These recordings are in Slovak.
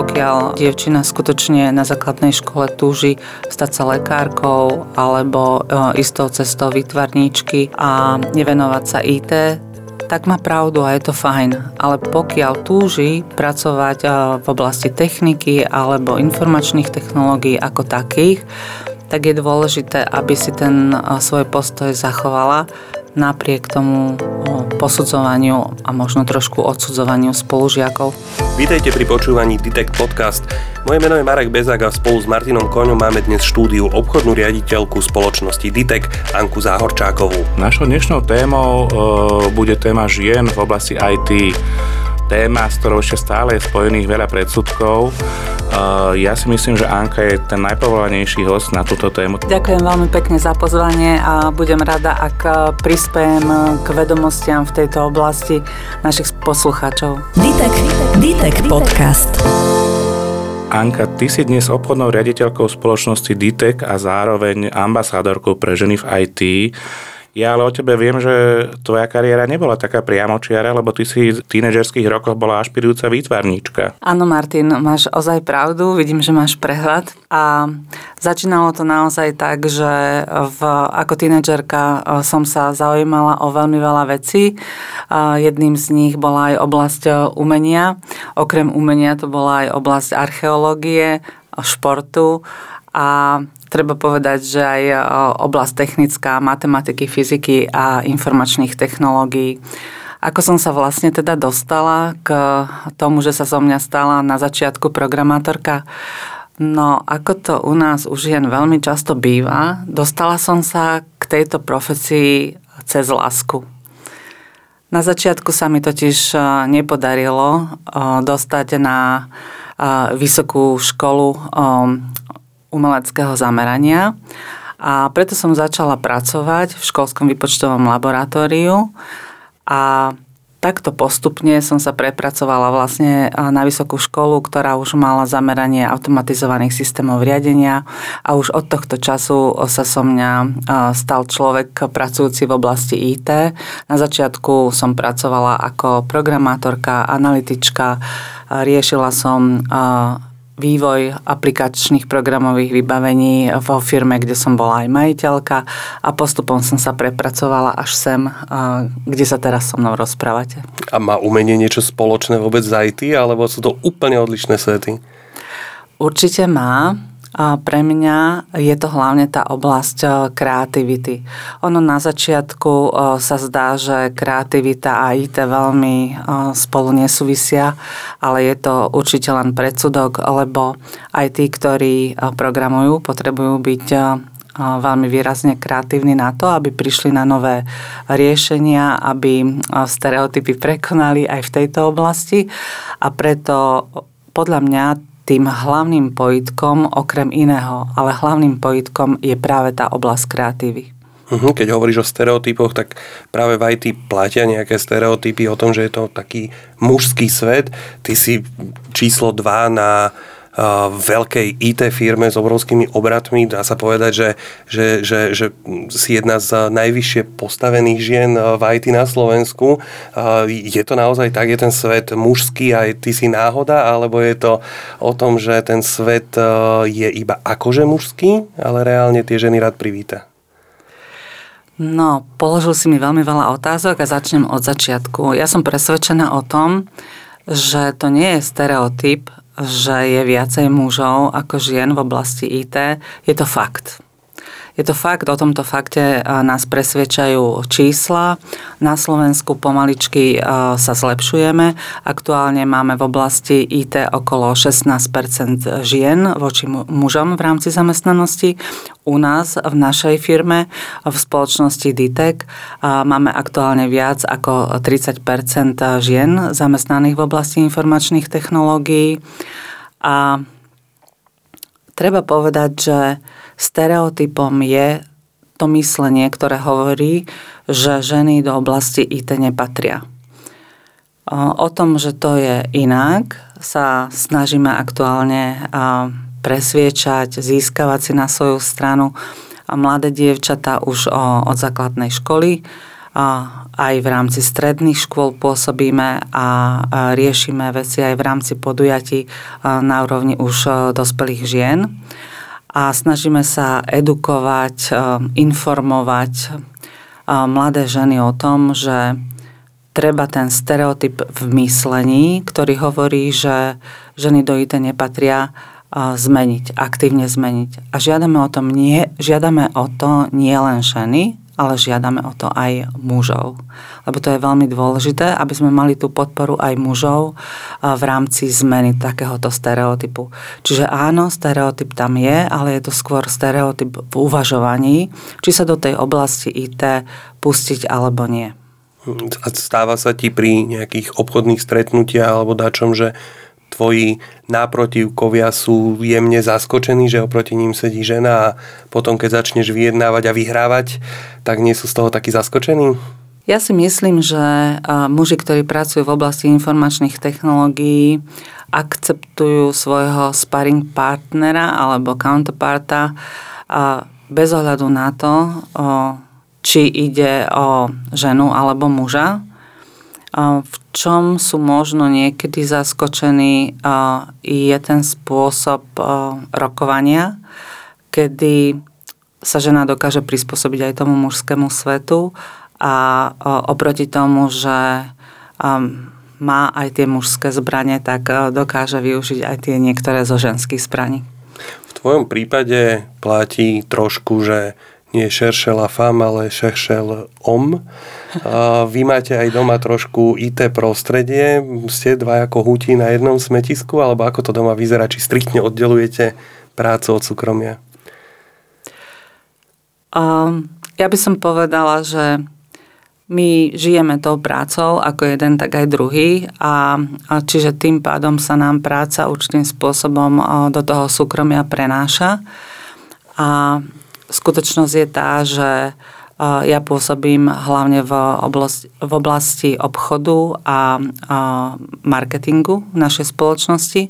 pokiaľ dievčina skutočne na základnej škole túži stať sa lekárkou alebo istou cestou vytvarníčky a nevenovať sa IT, tak má pravdu a je to fajn. Ale pokiaľ túži pracovať v oblasti techniky alebo informačných technológií ako takých, tak je dôležité, aby si ten svoj postoj zachovala napriek tomu posudzovaniu a možno trošku odsudzovaniu spolužiakov. Vítajte pri počúvaní Detect Podcast. Moje meno je Marek Bezák a spolu s Martinom Koňom máme dnes štúdiu obchodnú riaditeľku spoločnosti Ditec Anku Záhorčákovú. Našou dnešnou témou e, bude téma žien v oblasti IT téma, s ktorou ešte stále je spojených veľa predsudkov. Ja si myslím, že Anka je ten najpovolanejší host na túto tému. Ďakujem veľmi pekne za pozvanie a budem rada, ak uh, prispiem uh, k vedomostiam v tejto oblasti našich poslucháčov. Ditek, Ditek podcast. Anka, ty si dnes obchodnou riaditeľkou spoločnosti Ditek a zároveň ambasádorkou pre ženy v IT. Ja ale o tebe viem, že tvoja kariéra nebola taká priamočiara, lebo ty si v tínedžerských rokoch bola ašpirujúca výtvarníčka. Áno, Martin, máš ozaj pravdu, vidím, že máš prehľad. A začínalo to naozaj tak, že v, ako tínedžerka e, som sa zaujímala o veľmi veľa vecí. A jedným z nich bola aj oblasť e, umenia. Okrem umenia to bola aj oblasť archeológie, športu a treba povedať, že aj e, oblasť technická, matematiky, fyziky a informačných technológií. Ako som sa vlastne teda dostala k tomu, že sa zo mňa stala na začiatku programátorka? No, ako to u nás už jen veľmi často býva, dostala som sa k tejto profesii cez lásku. Na začiatku sa mi totiž e, nepodarilo e, dostať na vysokú školu umeleckého zamerania a preto som začala pracovať v školskom vypočtovom laboratóriu a takto postupne som sa prepracovala vlastne na vysokú školu, ktorá už mala zameranie automatizovaných systémov riadenia a už od tohto času sa so mňa stal človek pracujúci v oblasti IT. Na začiatku som pracovala ako programátorka, analytička, riešila som vývoj aplikačných programových vybavení vo firme, kde som bola aj majiteľka a postupom som sa prepracovala až sem, kde sa teraz so mnou rozprávate. A má umenie niečo spoločné vôbec s IT, alebo sú to úplne odlišné svety? Určite má. Pre mňa je to hlavne tá oblasť e, kreativity. Ono na začiatku e, sa zdá, že kreativita a IT veľmi e, spolu nesúvisia, ale je to určite len predsudok, lebo aj tí, ktorí programujú, potrebujú byť veľmi výrazne kreatívni na to, aby prišli na nové riešenia, aby stereotypy prekonali aj v tejto oblasti. A preto podľa mňa tým hlavným pojitkom, okrem iného, ale hlavným pojitkom je práve tá oblasť kreatívy. Mhm, keď hovoríš o stereotypoch, tak práve v IT platia nejaké stereotypy o tom, že je to taký mužský svet. Ty si číslo 2 na veľkej IT firme s obrovskými obratmi. Dá sa povedať, že, že, že, že si jedna z najvyššie postavených žien v IT na Slovensku. Je to naozaj tak? Je ten svet mužský a ty si náhoda? Alebo je to o tom, že ten svet je iba akože mužský, ale reálne tie ženy rád privíta? No, položil si mi veľmi veľa otázok a začnem od začiatku. Ja som presvedčená o tom, že to nie je stereotyp, že je viacej mužov ako žien v oblasti IT, je to fakt. Je to fakt, o tomto fakte nás presvedčajú čísla. Na Slovensku pomaličky sa zlepšujeme. Aktuálne máme v oblasti IT okolo 16% žien voči mužom v rámci zamestnanosti. U nás v našej firme v spoločnosti DTEC máme aktuálne viac ako 30% žien zamestnaných v oblasti informačných technológií. A treba povedať, že stereotypom je to myslenie, ktoré hovorí, že ženy do oblasti IT nepatria. O tom, že to je inak, sa snažíme aktuálne presviečať, získavať si na svoju stranu mladé dievčatá už od základnej školy aj v rámci stredných škôl pôsobíme a riešime veci aj v rámci podujatí na úrovni už dospelých žien. A snažíme sa edukovať, informovať mladé ženy o tom, že treba ten stereotyp v myslení, ktorý hovorí, že ženy do IT nepatria, zmeniť, aktívne zmeniť. A žiadame o, tom nie, žiadame o to nie len ženy, ale žiadame o to aj mužov. Lebo to je veľmi dôležité, aby sme mali tú podporu aj mužov v rámci zmeny takéhoto stereotypu. Čiže áno, stereotyp tam je, ale je to skôr stereotyp v uvažovaní, či sa do tej oblasti IT pustiť alebo nie. A stáva sa ti pri nejakých obchodných stretnutiach alebo dačom, že tvoji náprotivkovia sú jemne zaskočení, že oproti ním sedí žena a potom, keď začneš vyjednávať a vyhrávať, tak nie sú z toho takí zaskočení? Ja si myslím, že muži, ktorí pracujú v oblasti informačných technológií, akceptujú svojho sparring partnera alebo counterparta bez ohľadu na to, či ide o ženu alebo muža v čom sú možno niekedy zaskočení, je ten spôsob rokovania, kedy sa žena dokáže prispôsobiť aj tomu mužskému svetu a oproti tomu, že má aj tie mužské zbranie, tak dokáže využiť aj tie niektoré zo ženských zbraní. V tvojom prípade platí trošku, že nie šeršel a fam, ale šeršel om. Vy máte aj doma trošku IT prostredie, ste dva ako hutí na jednom smetisku, alebo ako to doma vyzerá, či striktne oddelujete prácu od súkromia? Um, ja by som povedala, že my žijeme tou prácou, ako jeden, tak aj druhý a, a čiže tým pádom sa nám práca určitým spôsobom do toho súkromia prenáša. A skutočnosť je tá, že ja pôsobím hlavne v oblasti, v oblasti obchodu a, marketingu našej spoločnosti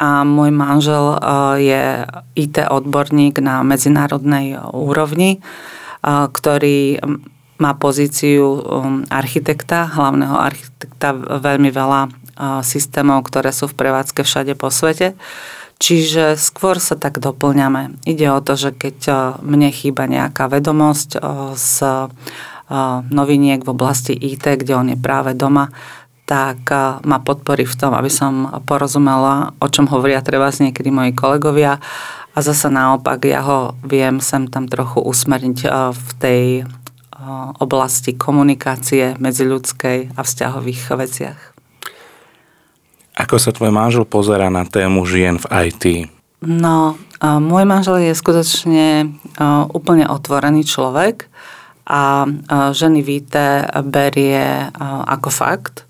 a môj manžel je IT odborník na medzinárodnej úrovni, ktorý má pozíciu um, architekta, hlavného architekta, veľmi veľa systémov, ktoré sú v prevádzke všade po svete. Čiže skôr sa tak doplňame. Ide o to, že keď eh, mne chýba nejaká vedomosť eh, z eh, noviniek v oblasti IT, kde on je práve doma, tak ma podporí v tom, aby som porozumela, o čom hovoria treba niekedy moji kolegovia a zase naopak ja ho viem sem tam trochu usmerniť v tej oblasti komunikácie medziľudskej a vzťahových veciach. Ako sa tvoj manžel pozera na tému žien v IT? No, môj manžel je skutočne úplne otvorený človek a ženy víte berie ako fakt.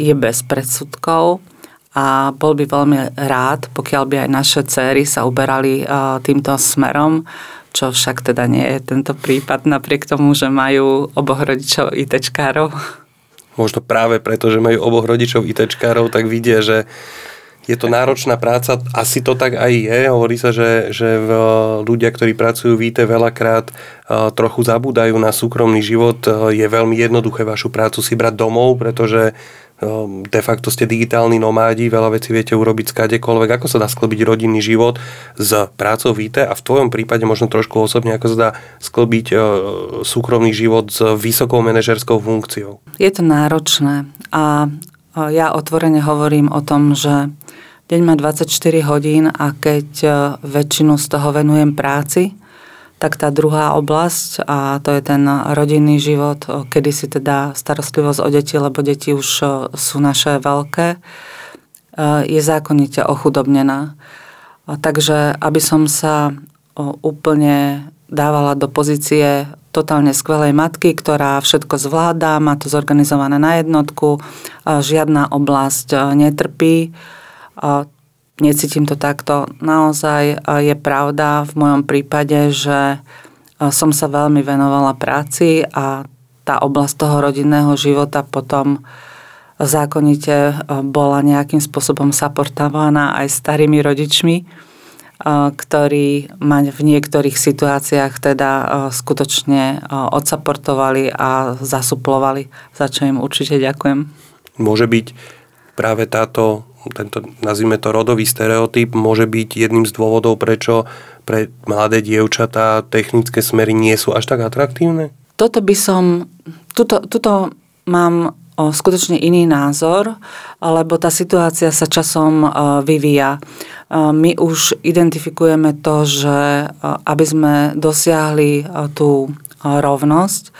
Je bez predsudkov a bol by veľmi rád, pokiaľ by aj naše céry sa uberali týmto smerom, čo však teda nie je tento prípad, napriek tomu, že majú oboch rodičov ITčkárov možno práve preto, že majú oboch rodičov ITčkárov, tak vidia, že je to náročná práca, asi to tak aj je. Hovorí sa, že, že ľudia, ktorí pracujú v IT veľakrát trochu zabúdajú na súkromný život. Je veľmi jednoduché vašu prácu si brať domov, pretože de facto ste digitálni nomádi, veľa vecí viete urobiť skadekoľvek. Ako sa dá sklbiť rodinný život s prácou víte a v tvojom prípade možno trošku osobne, ako sa dá sklbiť ehm, súkromný život s vysokou manažerskou funkciou? Je to náročné a ja otvorene hovorím o tom, že deň má 24 hodín a keď ehm, väčšinu z toho venujem práci, tak tá druhá oblasť, a to je ten rodinný život, kedy si teda starostlivosť o deti, lebo deti už sú naše veľké, je zákonite ochudobnená. Takže aby som sa úplne dávala do pozície totálne skvelej matky, ktorá všetko zvláda, má to zorganizované na jednotku, žiadna oblasť netrpí, necítim to takto. Naozaj je pravda v mojom prípade, že som sa veľmi venovala práci a tá oblasť toho rodinného života potom zákonite bola nejakým spôsobom saportovaná aj starými rodičmi. ktorí ma v niektorých situáciách teda skutočne odsaportovali a zasuplovali, za čo im určite ďakujem. Môže byť práve táto, tento, nazvime to rodový stereotyp, môže byť jedným z dôvodov, prečo pre mladé dievčatá technické smery nie sú až tak atraktívne? Toto by som, tuto, tuto mám skutočne iný názor, lebo tá situácia sa časom vyvíja. My už identifikujeme to, že aby sme dosiahli tú rovnosť,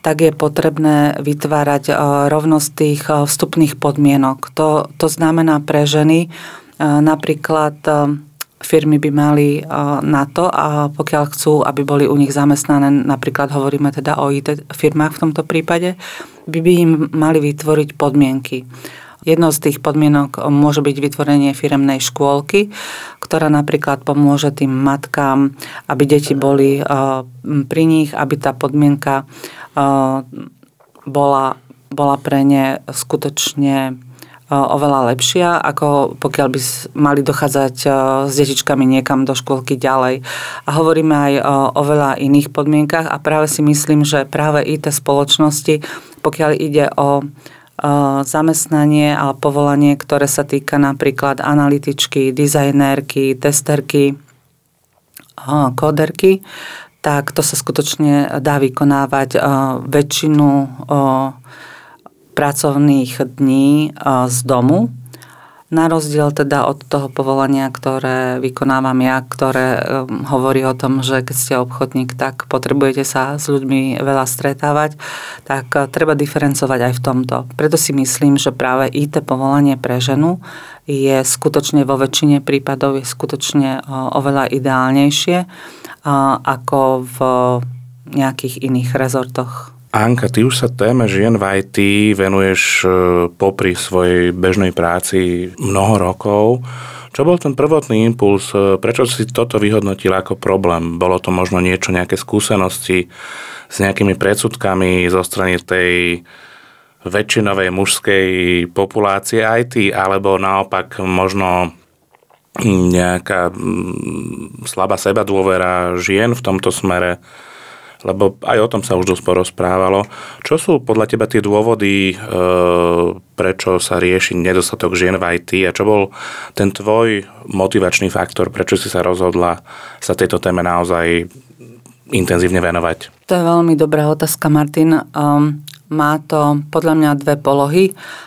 tak je potrebné vytvárať rovnosť tých vstupných podmienok. To, to znamená pre ženy napríklad firmy by mali na to a pokiaľ chcú, aby boli u nich zamestnané, napríklad hovoríme teda o IT firmách v tomto prípade, by by im mali vytvoriť podmienky. Jednou z tých podmienok môže byť vytvorenie firemnej škôlky, ktorá napríklad pomôže tým matkám, aby deti boli pri nich, aby tá podmienka bola, bola pre ne skutočne oveľa lepšia, ako pokiaľ by mali dochádzať s detičkami niekam do škôlky ďalej. A hovoríme aj o veľa iných podmienkach a práve si myslím, že práve IT spoločnosti, pokiaľ ide o zamestnanie alebo povolanie, ktoré sa týka napríklad analytičky, dizajnérky, testerky, kóderky, tak to sa skutočne dá vykonávať väčšinu pracovných dní z domu, na rozdiel teda od toho povolania, ktoré vykonávam ja, ktoré um, hovorí o tom, že keď ste obchodník, tak potrebujete sa s ľuďmi veľa stretávať, tak uh, treba diferencovať aj v tomto. Preto si myslím, že práve IT povolanie pre ženu je skutočne vo väčšine prípadov je skutočne uh, oveľa ideálnejšie uh, ako v nejakých iných rezortoch. Anka, ty už sa téme žien v IT venuješ e, popri svojej bežnej práci mnoho rokov. Čo bol ten prvotný impuls? E, prečo si toto vyhodnotil ako problém? Bolo to možno niečo, nejaké skúsenosti s nejakými predsudkami zo strany tej väčšinovej mužskej populácie IT, alebo naopak možno nejaká mm, slabá seba dôvera žien v tomto smere? Lebo aj o tom sa už dosť porozprávalo. Čo sú podľa teba tie dôvody, e, prečo sa rieši nedostatok žien v IT a čo bol ten tvoj motivačný faktor, prečo si sa rozhodla sa tejto téme naozaj intenzívne venovať? To je veľmi dobrá otázka, Martin. Um, má to podľa mňa dve polohy.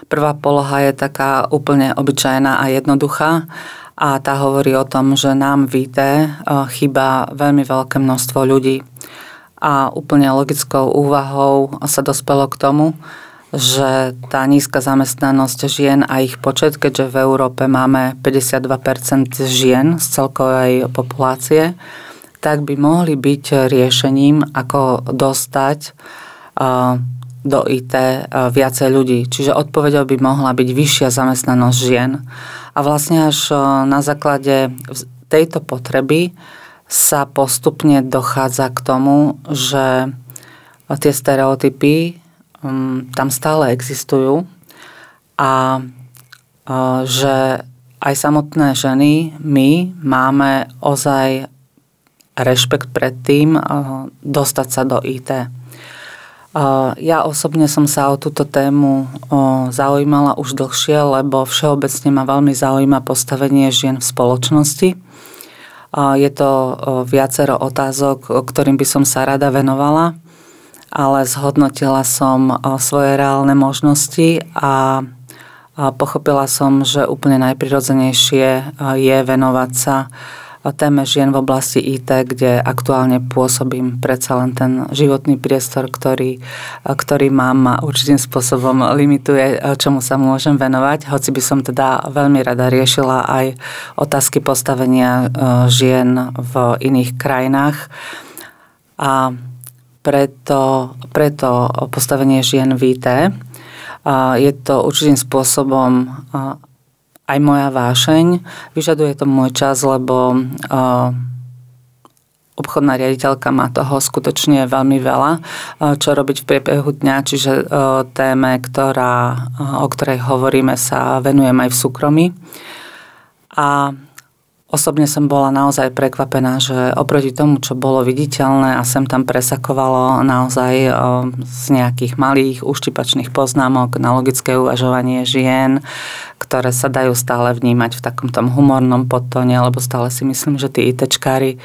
Prvá poloha je taká úplne obyčajná a jednoduchá a tá hovorí o tom, že nám v IT uh, chýba veľmi veľké množstvo ľudí a úplne logickou úvahou sa dospelo k tomu, že tá nízka zamestnanosť žien a ich počet, keďže v Európe máme 52% žien z celkovej populácie, tak by mohli byť riešením, ako dostať do IT viacej ľudí. Čiže odpovedou by mohla byť vyššia zamestnanosť žien. A vlastne až na základe tejto potreby sa postupne dochádza k tomu, že tie stereotypy um, tam stále existujú a že aj samotné ženy, my máme ozaj rešpekt pred tým dostať sa do IT. Ja osobne som sa o túto tému zaujímala už dlhšie, lebo všeobecne ma veľmi zaujíma postavenie žien v spoločnosti je to viacero otázok, ktorým by som sa rada venovala, ale zhodnotila som svoje reálne možnosti a pochopila som, že úplne najprirodzenejšie je venovať sa téme žien v oblasti IT, kde aktuálne pôsobím predsa len ten životný priestor, ktorý, ktorý mám a určitým spôsobom limituje, čomu sa môžem venovať, hoci by som teda veľmi rada riešila aj otázky postavenia e, žien v iných krajinách. A preto, preto postavenie žien v IT je to určitým spôsobom aj moja vášeň. Vyžaduje to môj čas, lebo uh, obchodná riaditeľka má toho skutočne veľmi veľa, čo robiť v priebehu dňa, čiže téme, ktorá, o ktorej hovorím, sa venujem aj v súkromí. A Osobne som bola naozaj prekvapená, že oproti tomu, čo bolo viditeľné a sem tam presakovalo naozaj z nejakých malých úštipačných poznámok na logické uvažovanie žien, ktoré sa dajú stále vnímať v takom humornom podtone, lebo stále si myslím, že tí ITčkári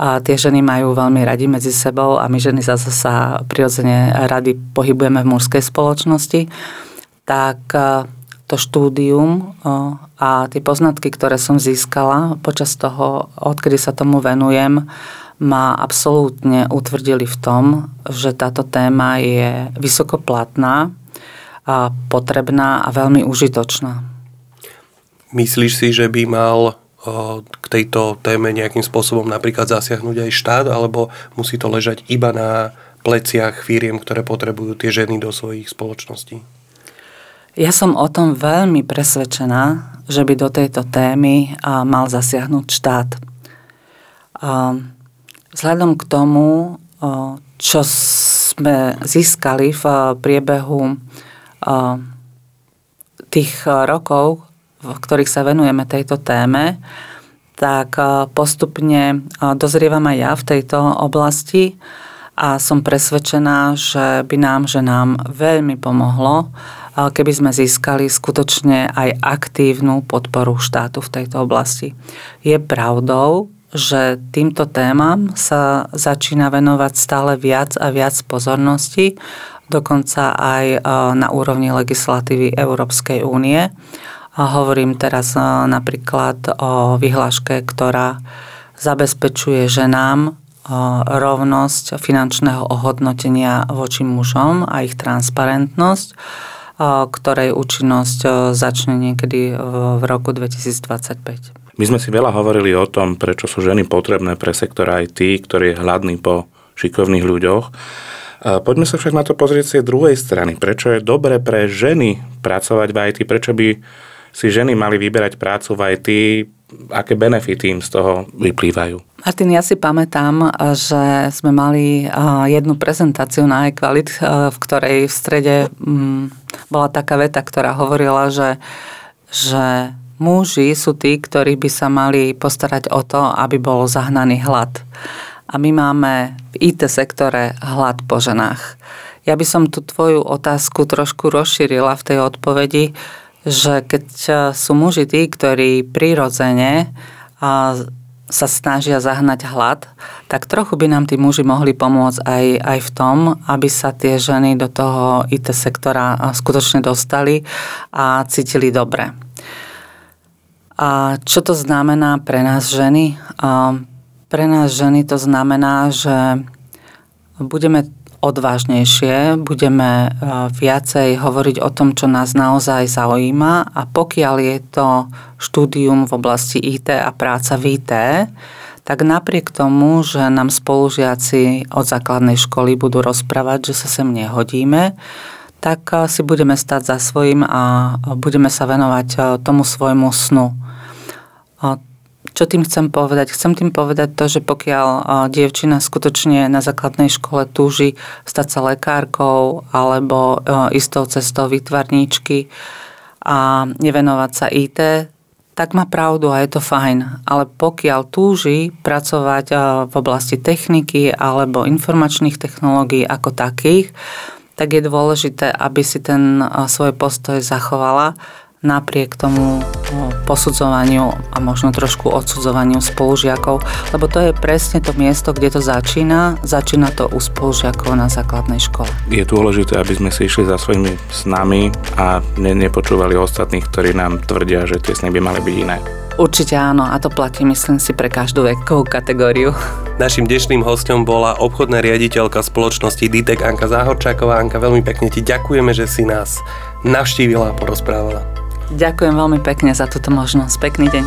a tie ženy majú veľmi radi medzi sebou a my ženy zase sa prirodzene rady pohybujeme v mužskej spoločnosti, tak to štúdium a tie poznatky, ktoré som získala počas toho, odkedy sa tomu venujem, ma absolútne utvrdili v tom, že táto téma je vysokoplatná, a potrebná a veľmi užitočná. Myslíš si, že by mal k tejto téme nejakým spôsobom napríklad zasiahnuť aj štát, alebo musí to ležať iba na pleciach firiem, ktoré potrebujú tie ženy do svojich spoločností? Ja som o tom veľmi presvedčená, že by do tejto témy mal zasiahnuť štát. Vzhľadom k tomu, čo sme získali v priebehu tých rokov, v ktorých sa venujeme tejto téme, tak postupne dozrievam aj ja v tejto oblasti a som presvedčená, že by nám, že nám veľmi pomohlo, keby sme získali skutočne aj aktívnu podporu štátu v tejto oblasti. Je pravdou, že týmto témam sa začína venovať stále viac a viac pozornosti, dokonca aj na úrovni legislatívy Európskej únie. Hovorím teraz napríklad o vyhláške, ktorá zabezpečuje ženám rovnosť finančného ohodnotenia voči mužom a ich transparentnosť, ktorej účinnosť začne niekedy v roku 2025. My sme si veľa hovorili o tom, prečo sú ženy potrebné pre sektor IT, ktorý je hladný po šikovných ľuďoch. Poďme sa však na to pozrieť z druhej strany. Prečo je dobre pre ženy pracovať v IT? Prečo by si ženy mali vyberať prácu v IT? aké benefity im z toho vyplývajú? Martin, ja si pamätám, že sme mali jednu prezentáciu na iQualit, v ktorej v strede mm, bola taká veta, ktorá hovorila, že, že muži sú tí, ktorí by sa mali postarať o to, aby bol zahnaný hlad. A my máme v IT sektore hlad po ženách. Ja by som tú tvoju otázku trošku rozšírila v tej odpovedi, že keď e, sú muži tí, ktorí prirodzene sa snažia zahnať hlad, tak trochu by nám tí muži mohli pomôcť aj, aj v tom, aby sa tie ženy do toho IT sektora skutočne dostali a cítili dobre. A čo to znamená pre nás ženy? Pre nás ženy to znamená, že budeme odvážnejšie, budeme e, viacej hovoriť o tom, čo nás naozaj zaujíma a pokiaľ je to štúdium v oblasti IT a práca v IT, tak napriek tomu, že nám spolužiaci od základnej školy budú rozprávať, že sa sem nehodíme, tak e, si budeme stať za svojím a budeme sa venovať e, tomu svojmu snu. Čo tým chcem povedať? Chcem tým povedať to, že pokiaľ dievčina skutočne na základnej škole túži stať sa lekárkou alebo istou cestou vytvarníčky a nevenovať sa IT, tak má pravdu a je to fajn. Ale pokiaľ túži pracovať v oblasti techniky alebo informačných technológií ako takých, tak je dôležité, aby si ten svoj postoj zachovala napriek tomu posudzovaniu a možno trošku odsudzovaniu spolužiakov, lebo to je presne to miesto, kde to začína. Začína to u spolužiakov na základnej škole. Je dôležité, aby sme si išli za svojimi snami a ne, nepočúvali ostatných, ktorí nám tvrdia, že tie sny by mali byť iné. Určite áno a to platí myslím si pre každú vekovú kategóriu. Našim dnešným hostom bola obchodná riaditeľka spoločnosti Ditek Anka Záhorčáková. Anka, veľmi pekne ti ďakujeme, že si nás navštívila a porozprávala. Ďakujem veľmi pekne za túto možnosť. Pekný deň.